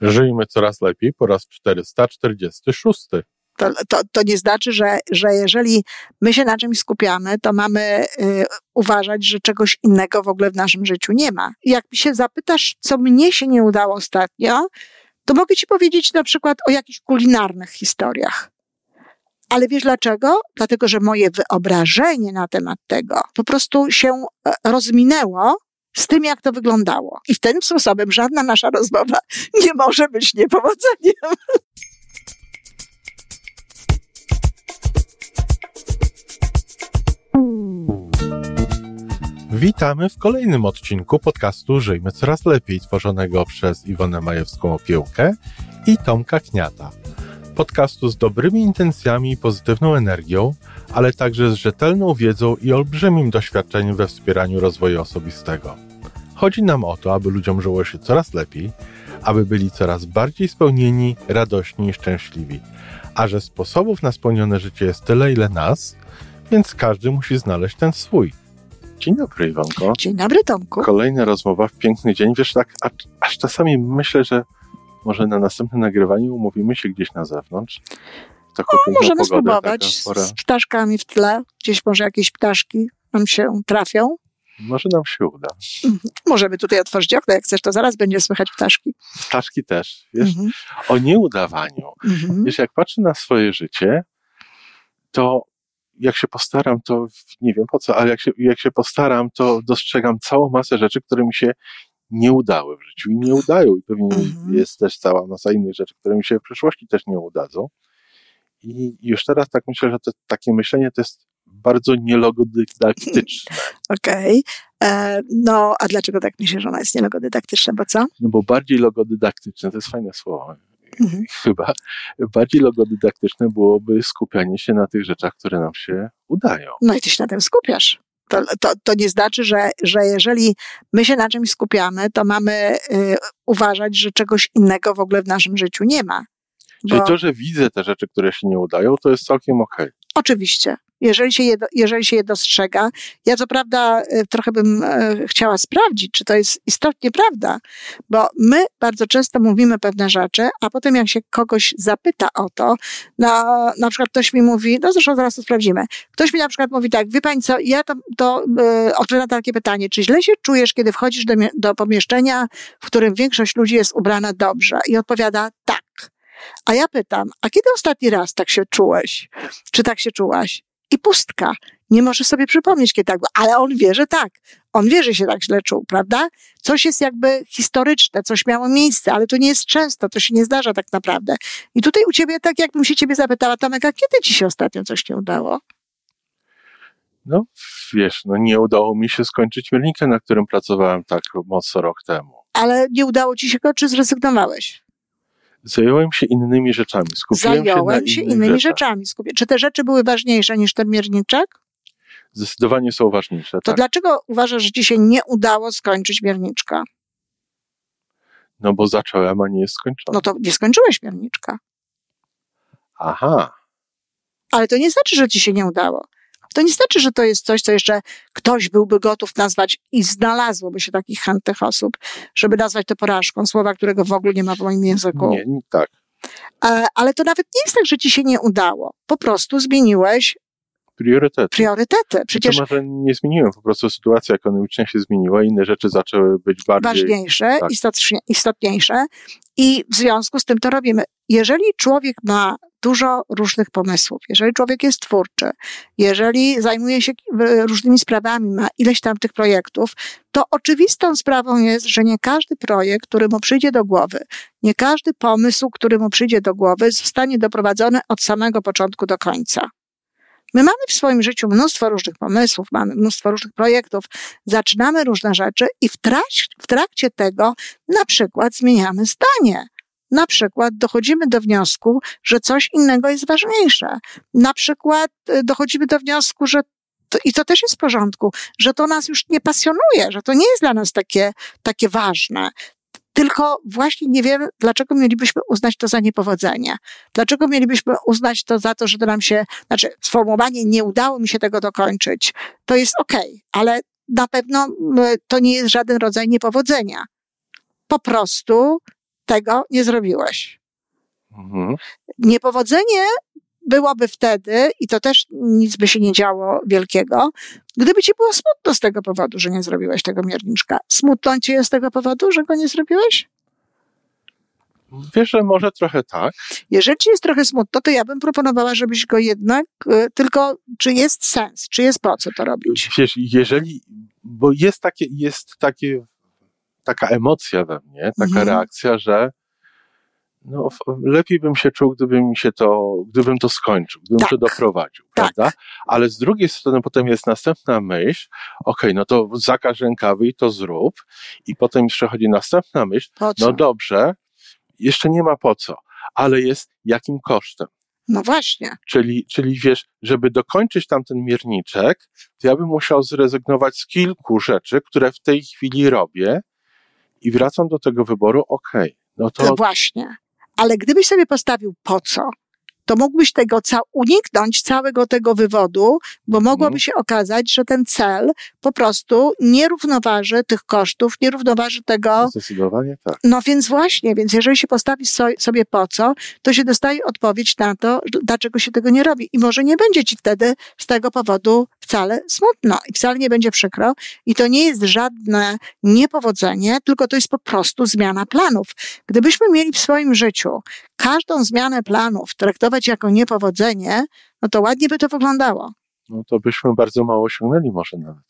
Żyjmy coraz lepiej po raz 446. To, to, to nie znaczy, że, że jeżeli my się na czymś skupiamy, to mamy y, uważać, że czegoś innego w ogóle w naszym życiu nie ma. Jak się zapytasz, co mnie się nie udało ostatnio, to mogę ci powiedzieć na przykład o jakichś kulinarnych historiach. Ale wiesz dlaczego? Dlatego, że moje wyobrażenie na temat tego po prostu się e, rozminęło z tym, jak to wyglądało. I tym sposobem żadna nasza rozmowa nie może być niepowodzeniem. Witamy w kolejnym odcinku podcastu Żyjmy Coraz Lepiej, tworzonego przez Iwonę Majewską-Opiełkę i Tomka Kniata. Podcastu z dobrymi intencjami i pozytywną energią, ale także z rzetelną wiedzą i olbrzymim doświadczeniem we wspieraniu rozwoju osobistego. Chodzi nam o to, aby ludziom żyło się coraz lepiej, aby byli coraz bardziej spełnieni, radośni i szczęśliwi. A że sposobów na spełnione życie jest tyle, ile nas, więc każdy musi znaleźć ten swój. Dzień dobry, Iwanko. Dzień dobry, Tomku. Kolejna rozmowa w piękny dzień. Wiesz, tak, aż, aż czasami myślę, że może na następnym nagrywaniu umówimy się gdzieś na zewnątrz. Taką o, możemy pogodę, spróbować z ptaszkami w tle. Gdzieś może jakieś ptaszki nam się trafią. Może nam się uda. Mhm. Możemy tutaj otworzyć okno, jak chcesz, to zaraz będzie słychać ptaszki. Ptaszki też, wiesz, mhm. o nieudawaniu. Mhm. Wiesz, jak patrzę na swoje życie, to jak się postaram, to nie wiem po co, ale jak się, jak się postaram, to dostrzegam całą masę rzeczy, które mi się nie udały w życiu i nie udają. I pewnie mhm. jest też cała masa innych rzeczy, które mi się w przyszłości też nie udadzą. I już teraz tak myślę, że to, takie myślenie to jest bardzo nielogodydaktyczne. Okej. Okay. E, no, a dlaczego tak myślisz, że ona jest nielogodydaktyczna, bo co? No bo bardziej logodydaktyczne, to jest fajne słowo, mhm. chyba, bardziej logodydaktyczne byłoby skupianie się na tych rzeczach, które nam się udają. No i ty się na tym skupiasz. To, to, to nie znaczy, że, że jeżeli my się na czymś skupiamy, to mamy y, uważać, że czegoś innego w ogóle w naszym życiu nie ma. Czyli to, że widzę te rzeczy, które się nie udają, to jest całkiem okej. Okay. Oczywiście jeżeli się, je, jeżeli się je dostrzega. Ja co prawda e, trochę bym e, chciała sprawdzić, czy to jest istotnie prawda, bo my bardzo często mówimy pewne rzeczy, a potem jak się kogoś zapyta o to, no, na przykład ktoś mi mówi, no zresztą zaraz to sprawdzimy, ktoś mi na przykład mówi tak, wie pani co, ja to, to yy, odpowiadam takie pytanie, czy źle się czujesz, kiedy wchodzisz do, do pomieszczenia, w którym większość ludzi jest ubrana dobrze? I odpowiada tak. A ja pytam, a kiedy ostatni raz tak się czułeś? Czy tak się czułaś? i pustka. Nie może sobie przypomnieć, kiedy tak było, ale on wie, że tak. On wie, że się tak źle czuł, prawda? Coś jest jakby historyczne, coś miało miejsce, ale to nie jest często, to się nie zdarza tak naprawdę. I tutaj u ciebie, tak jakbym się ciebie zapytała, Tomek, a kiedy ci się ostatnio coś nie udało? No, wiesz, no nie udało mi się skończyć miernika, na którym pracowałem tak mocno rok temu. Ale nie udało ci się go, czy zrezygnowałeś? Zająłem się innymi rzeczami. Skupiłem Zająłem się, się innymi rzeczami. Czy te rzeczy były ważniejsze niż ten mierniczek? Zdecydowanie są ważniejsze. To tak. dlaczego uważasz, że ci się nie udało skończyć mierniczka? No bo zacząłem, a nie jest skończone. No to nie skończyłeś mierniczka. Aha. Ale to nie znaczy, że ci się nie udało. To nie znaczy, że to jest coś, co jeszcze ktoś byłby gotów nazwać i znalazłoby się takich chętnych osób, żeby nazwać to porażką, słowa, którego w ogóle nie ma w moim języku. Nie, nie tak. E, ale to nawet nie jest tak, że ci się nie udało. Po prostu zmieniłeś priorytety. Priorytety. Przecież... To może nie zmieniłem, po prostu sytuacja ekonomiczna się zmieniła, inne rzeczy zaczęły być bardziej... Ważniejsze, tak. istotniejsze i w związku z tym to robimy. Jeżeli człowiek ma dużo różnych pomysłów, jeżeli człowiek jest twórczy, jeżeli zajmuje się różnymi sprawami, ma ileś tam tych projektów, to oczywistą sprawą jest, że nie każdy projekt, który mu przyjdzie do głowy, nie każdy pomysł, który mu przyjdzie do głowy, zostanie doprowadzony od samego początku do końca. My mamy w swoim życiu mnóstwo różnych pomysłów, mamy mnóstwo różnych projektów, zaczynamy różne rzeczy i w, trak- w trakcie tego na przykład zmieniamy zdanie. Na przykład dochodzimy do wniosku, że coś innego jest ważniejsze. Na przykład y, dochodzimy do wniosku, że to, i to też jest w porządku, że to nas już nie pasjonuje, że to nie jest dla nas takie, takie ważne. Tylko właśnie nie wiem, dlaczego mielibyśmy uznać to za niepowodzenie. Dlaczego mielibyśmy uznać to za to, że to nam się, znaczy sformułowanie nie udało mi się tego dokończyć, to jest okej, okay, ale na pewno to nie jest żaden rodzaj niepowodzenia. Po prostu tego nie zrobiłeś. Mhm. Niepowodzenie byłoby wtedy, i to też nic by się nie działo wielkiego, gdyby ci było smutno z tego powodu, że nie zrobiłeś tego mierniczka. Smutno ci jest z tego powodu, że go nie zrobiłeś? Wiesz, że może trochę tak. Jeżeli ci jest trochę smutno, to ja bym proponowała, żebyś go jednak, y, tylko czy jest sens, czy jest po co to robić? Wiesz, jeżeli, bo jest takie, jest takie, taka emocja we mnie, taka Mhm. reakcja, że no, lepiej bym się czuł, gdyby mi się to, gdybym to skończył, gdybym Tak. to doprowadził, Tak. prawda? Ale z drugiej strony potem jest następna myśl, okej, no to zakaż rękawy i to zrób, i potem już przechodzi następna myśl, no dobrze, jeszcze nie ma po co, ale jest jakim kosztem. No właśnie. Czyli, czyli wiesz, żeby dokończyć tamten mierniczek, to ja bym musiał zrezygnować z kilku rzeczy, które w tej chwili robię i wracam do tego wyboru, okej, no to No właśnie. Ale gdybyś sobie postawił po co, to mógłbyś tego ca- uniknąć całego tego wywodu, bo mogłoby Mhm. się okazać, że ten cel po prostu nie równoważy tych kosztów, nie równoważy tego. zdecydowanie tak. No więc właśnie, więc jeżeli się postawi so- sobie po co, to się dostaje odpowiedź na to, dlaczego się tego nie robi. I może nie będzie ci wtedy z tego powodu wcale smutno i wcale nie będzie przykro. I to nie jest żadne niepowodzenie, tylko to jest po prostu zmiana planów. Gdybyśmy mieli w swoim życiu każdą zmianę planów traktować jako niepowodzenie, no to ładnie by to wyglądało. No to byśmy bardzo mało osiągnęli może nawet.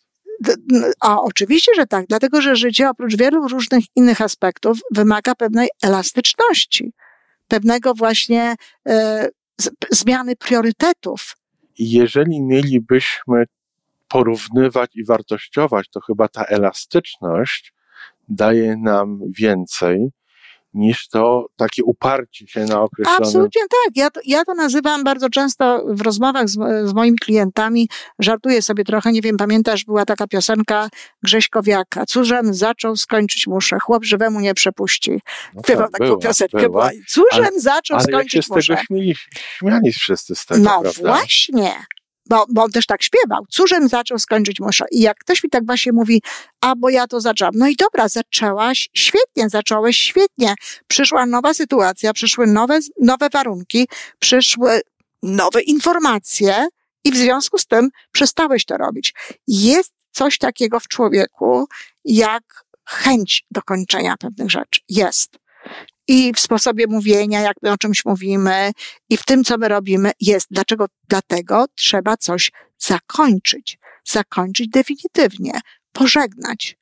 A oczywiście, że tak, dlatego że życie oprócz wielu różnych innych aspektów wymaga pewnej elastyczności, pewnego właśnie e, z, zmiany priorytetów. Jeżeli mielibyśmy porównywać i wartościować, to chyba ta elastyczność daje nam więcej niż to takie uparcie się na określonym Absolutnie tak. Ja to, ja to nazywam bardzo często w rozmowach z, z moimi klientami, żartuję sobie trochę, nie wiem, pamiętasz, była taka piosenka Grześkowiaka, cóżem zaczął, skończyć muszę, chłop żywemu nie przepuści. no Śpiewał tak, taką była, piosenkę, była. była. Cóżem Ale- zaczął, Ale jak się skończyć z muszę. tego śmieli, śmiali wszyscy z tego, No prawda? właśnie. Bo, bo on też tak śpiewał. Cóżem zaczął skończyć muszę. I jak ktoś mi tak właśnie mówi, a bo ja to zaczęłam. No i dobra, zaczęłaś świetnie, zacząłeś świetnie. Przyszła nowa sytuacja, przyszły nowe, nowe warunki, przyszły nowe informacje i w związku z tym przestałeś to robić. Jest coś takiego w człowieku, jak chęć dokończenia pewnych rzeczy. Jest. I w sposobie mówienia, jak my o czymś mówimy, i w tym, co my robimy, jest. Dlaczego? Dlatego trzeba coś zakończyć. Zakończyć definitywnie. Pożegnać.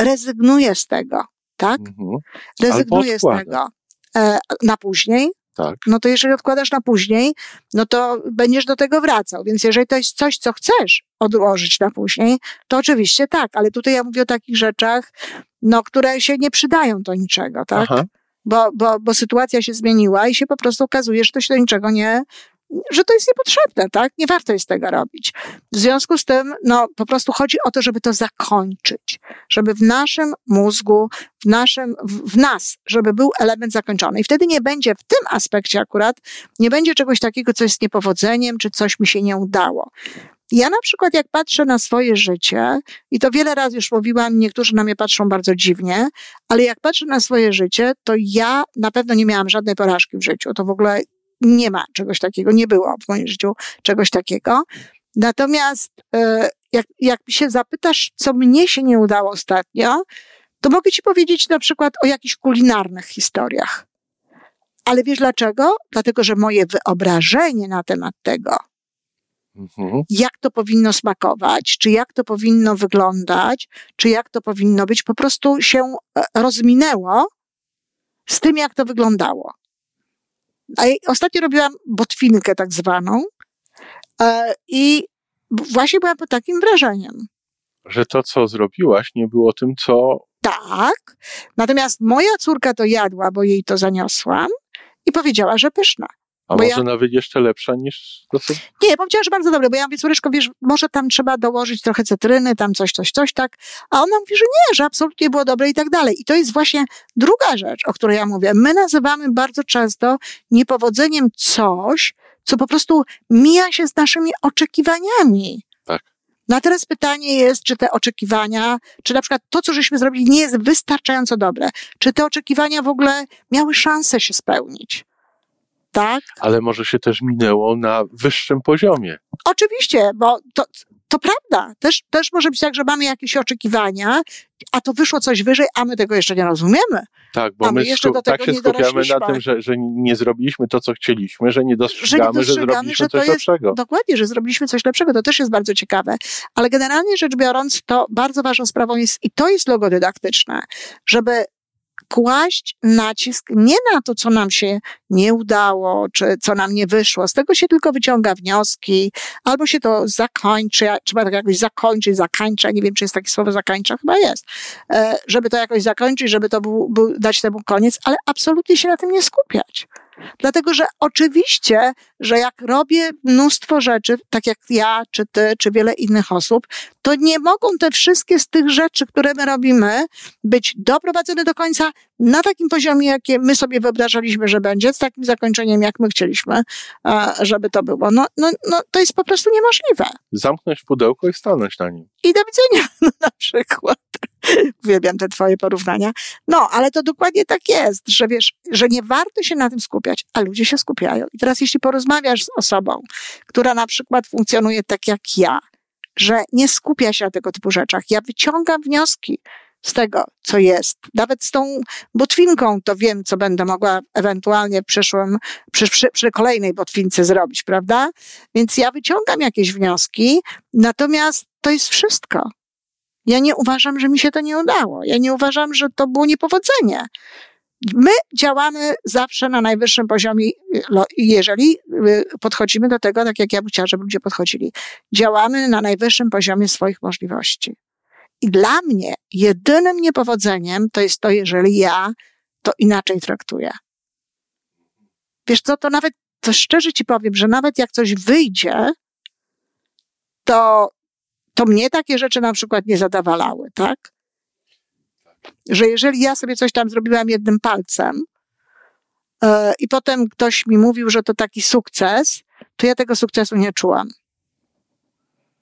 Rezygnuję z tego, tak? Mhm, Rezygnuję z tego e, na później. tak. No to jeżeli odkładasz na później, no to będziesz do tego wracał. Więc jeżeli to jest coś, co chcesz odłożyć na później, to oczywiście tak. Ale tutaj ja mówię o takich rzeczach, no, które się nie przydają do niczego, tak? Aha. Bo, bo, bo sytuacja się zmieniła i się po prostu okazuje, że to się do niczego nie, że to jest niepotrzebne, tak? Nie warto jest tego robić. W związku z tym, no, po prostu chodzi o to, żeby to zakończyć, żeby w naszym mózgu, w naszym, w, w nas, żeby był element zakończony. I wtedy nie będzie w tym aspekcie akurat, nie będzie czegoś takiego, co jest niepowodzeniem, czy coś mi się nie udało. Ja na przykład, jak patrzę na swoje życie, i to wiele razy już mówiłam, niektórzy na mnie patrzą bardzo dziwnie, ale jak patrzę na swoje życie, to ja na pewno nie miałam żadnej porażki w życiu. To w ogóle nie ma czegoś takiego, nie było w moim życiu czegoś takiego. Natomiast e, jak, jak się zapytasz, co mnie się nie udało ostatnio, to mogę ci powiedzieć na przykład o jakichś kulinarnych historiach. Ale wiesz dlaczego? Dlatego, że moje wyobrażenie na temat tego, Mhm. jak to powinno smakować, czy jak to powinno wyglądać, czy jak to powinno być, po prostu się e, rozminęło z tym, jak to wyglądało. A ostatnio robiłam botwinkę tak zwaną e, i właśnie byłam pod takim wrażeniem. Że to, co zrobiłaś, nie było tym, co Tak, natomiast moja córka to jadła, bo jej to zaniosłam i powiedziała, że pyszna. A Bo może ja- nawet jeszcze lepsza niż to, co... Nie, powiedziała, że bardzo dobre, bo ja mówię, córeczko, wiesz, może tam trzeba dołożyć trochę cytryny, tam coś, coś, coś, tak. A ona mówi, że nie, że absolutnie było dobre i tak dalej. I to jest właśnie druga rzecz, o której ja mówię. My nazywamy bardzo często niepowodzeniem coś, co po prostu mija się z naszymi oczekiwaniami. Tak. No a teraz pytanie jest, czy te oczekiwania, czy na przykład to, co żeśmy zrobili, nie jest wystarczająco dobre. Czy te oczekiwania w ogóle miały szansę się spełnić? Tak? Ale może się też minęło na wyższym poziomie. Oczywiście, bo to, to prawda. Też, też może być tak, że mamy jakieś oczekiwania, a to wyszło coś wyżej, a my tego jeszcze nie rozumiemy. Tak, bo A my my jeszcze do tak tego się nie skupiamy na tym, że, że nie zrobiliśmy to, co chcieliśmy, że nie dostrzegamy, że, dostrzegamy, zrobiliśmy że coś jest- lepszego. Dokładnie, że zrobiliśmy coś lepszego, to też jest bardzo ciekawe. Ale generalnie rzecz biorąc, to bardzo ważną sprawą jest, i to jest logo dydaktyczne, żeby kłaść nacisk nie na to, co nam się nie udało, czy co nam nie wyszło. Z tego się tylko wyciąga wnioski, albo się to zakończy, trzeba tak jakoś zakończyć, zakańcza, nie wiem, czy jest takie słowo zakańcza, chyba jest, e, żeby to jakoś zakończyć, żeby to był, był, dać temu koniec, ale absolutnie się na tym nie skupiać. Dlatego, że oczywiście, że jak robię mnóstwo rzeczy, tak jak ja, czy ty, czy wiele innych osób, to nie mogą te wszystkie z tych rzeczy, które my robimy, być doprowadzone do końca na takim poziomie, jakie my sobie wyobrażaliśmy, że będzie, z takim zakończeniem, jak my chcieliśmy, żeby to było. No, no, no to jest po prostu niemożliwe. Zamknąć pudełko i stanąć na nim. I do widzenia, no, na przykład. Uwielbiam te twoje porównania. No, ale to dokładnie tak jest, że wiesz, że nie warto się na tym skupiać, a ludzie się skupiają. I teraz jeśli porozmawiasz z osobą, która na przykład funkcjonuje tak jak ja, że nie skupia się na tego typu rzeczach, ja wyciągam wnioski z tego, co jest. Nawet z tą botwinką to wiem, co będę mogła ewentualnie przyszłym, przy, przy, przy kolejnej botwince zrobić, prawda? Więc ja wyciągam jakieś wnioski, natomiast to jest wszystko. Ja nie uważam, że mi się to nie udało. Ja nie uważam, że to było niepowodzenie. My działamy zawsze na najwyższym poziomie, jeżeli y, podchodzimy do tego, tak jak ja bym chciała, żeby ludzie podchodzili. Działamy na najwyższym poziomie swoich możliwości. I dla mnie jedynym niepowodzeniem to jest to, jeżeli ja to inaczej traktuję. Wiesz co, to nawet, to szczerze ci powiem, że nawet jak coś wyjdzie, to, to mnie takie rzeczy na przykład nie zadawalały, tak? Że jeżeli ja sobie coś tam zrobiłam jednym palcem e, i potem ktoś mi mówił, że to taki sukces, to ja tego sukcesu nie czułam.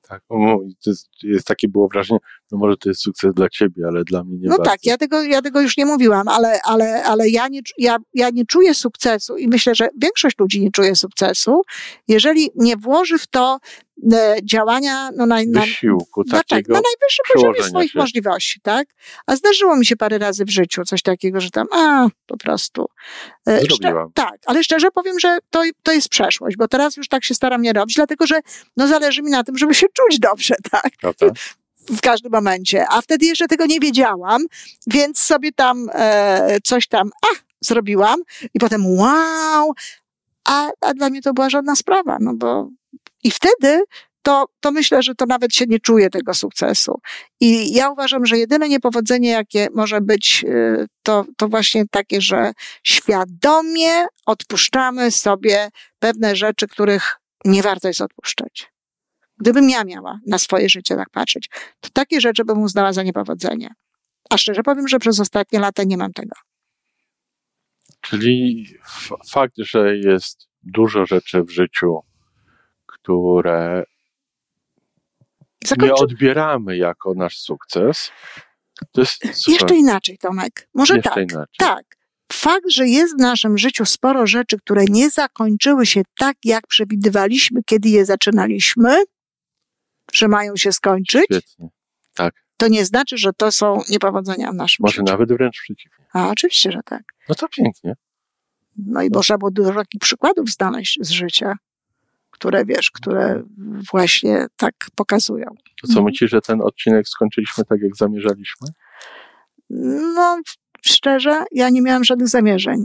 Tak, o, to jest, jest takie było wrażenie, no może to jest sukces dla ciebie, ale dla mnie nie No bardzo. tak, ja tego, ja tego już nie mówiłam, ale, ale, ale ja, nie, ja, ja nie czuję sukcesu i myślę, że większość ludzi nie czuje sukcesu, jeżeli nie włoży w to działania no, na, na, Wysiłku no tak, na najwyższym poziomie swoich się. możliwości, tak? A zdarzyło mi się parę razy w życiu coś takiego, że tam, a, po prostu. E, szcze- Zrobiłam. tak, ale szczerze powiem, że to, to jest przeszłość, bo teraz już tak się staram nie robić, dlatego że no, zależy mi na tym, żeby się czuć dobrze, tak? Prawda? w każdym momencie. A wtedy jeszcze tego nie wiedziałam, więc sobie tam e, coś tam a, zrobiłam i potem wow, a, a dla mnie to była żadna sprawa, no bo i wtedy to, to myślę, że to nawet się nie czuje tego sukcesu. I ja uważam, że jedyne niepowodzenie, jakie może być, e, to, to właśnie takie, że świadomie odpuszczamy sobie pewne rzeczy, których nie warto jest odpuszczać. Gdybym ja miała na swoje życie tak patrzeć, to takie rzeczy bym uznała za niepowodzenie. A szczerze powiem, że przez ostatnie lata nie mam tego. Czyli fakt, że jest dużo rzeczy w życiu, które nie Zakończę odbieramy jako nasz sukces, jeszcze inaczej, Tomek. Może Jeszcze tak. inaczej. Tak. Fakt, że jest w naszym życiu sporo rzeczy, które nie zakończyły się tak, jak przewidywaliśmy, kiedy je zaczynaliśmy, że mają się skończyć, Świetnie. to nie znaczy, że to są niepowodzenia w naszym Może życiu. nawet wręcz przeciwnie. A oczywiście, że tak. No to pięknie. No i można było dużo takich przykładów znaleźć z życia, które wiesz, które właśnie tak pokazują. To co myślisz, że ten odcinek skończyliśmy tak, jak zamierzaliśmy? No, szczerze, ja nie miałam żadnych zamierzeń.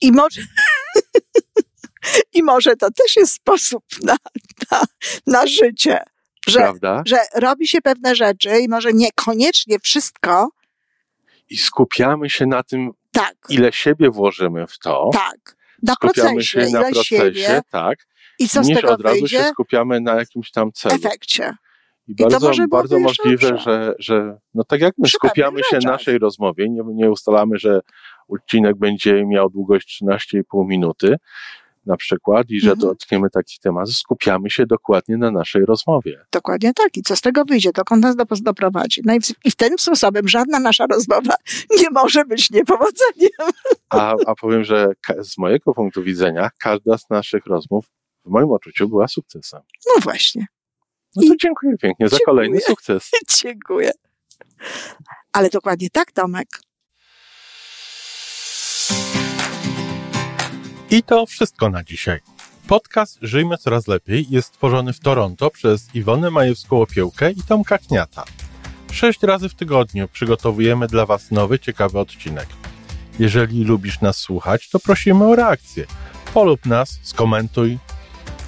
I może, i może to też jest sposób na, na, na życie, że, Prawda? że robi się pewne rzeczy i może niekoniecznie wszystko, I skupiamy się na tym, tak, ile siebie włożymy w to. tak, na skupiamy procesie, się na procesie, siebie tak, i co z niż tego od razu się wyjdzie skupiamy na jakimś tam celu. efekcie. I to bardzo, bardzo możliwe, że, że no tak jak my Przy skupiamy się rzeczach. na naszej rozmowie, nie, nie ustalamy, że odcinek będzie miał długość 13,5 minuty, na przykład i że Mhm. dotkniemy taki temat, skupiamy się dokładnie na naszej rozmowie. Dokładnie tak. I co z tego wyjdzie? Dokąd nas dop- doprowadzi? No i, w, i tym sposobem żadna nasza rozmowa nie może być niepowodzeniem. A, a powiem, że z mojego punktu widzenia każda z naszych rozmów w moim odczuciu była sukcesem. No właśnie. No to dziękuję pięknie za Dziękuję. kolejny sukces. Dziękuję. Ale dokładnie tak, Tomek. I to wszystko na dzisiaj. Podcast Żyjmy Coraz Lepiej jest stworzony w Toronto przez Iwonę Majewską-Opiełkę i Tomka Kniata. Sześć razy w tygodniu przygotowujemy dla Was nowy, ciekawy odcinek. Jeżeli lubisz nas słuchać, to prosimy o reakcję. Polub nas, skomentuj,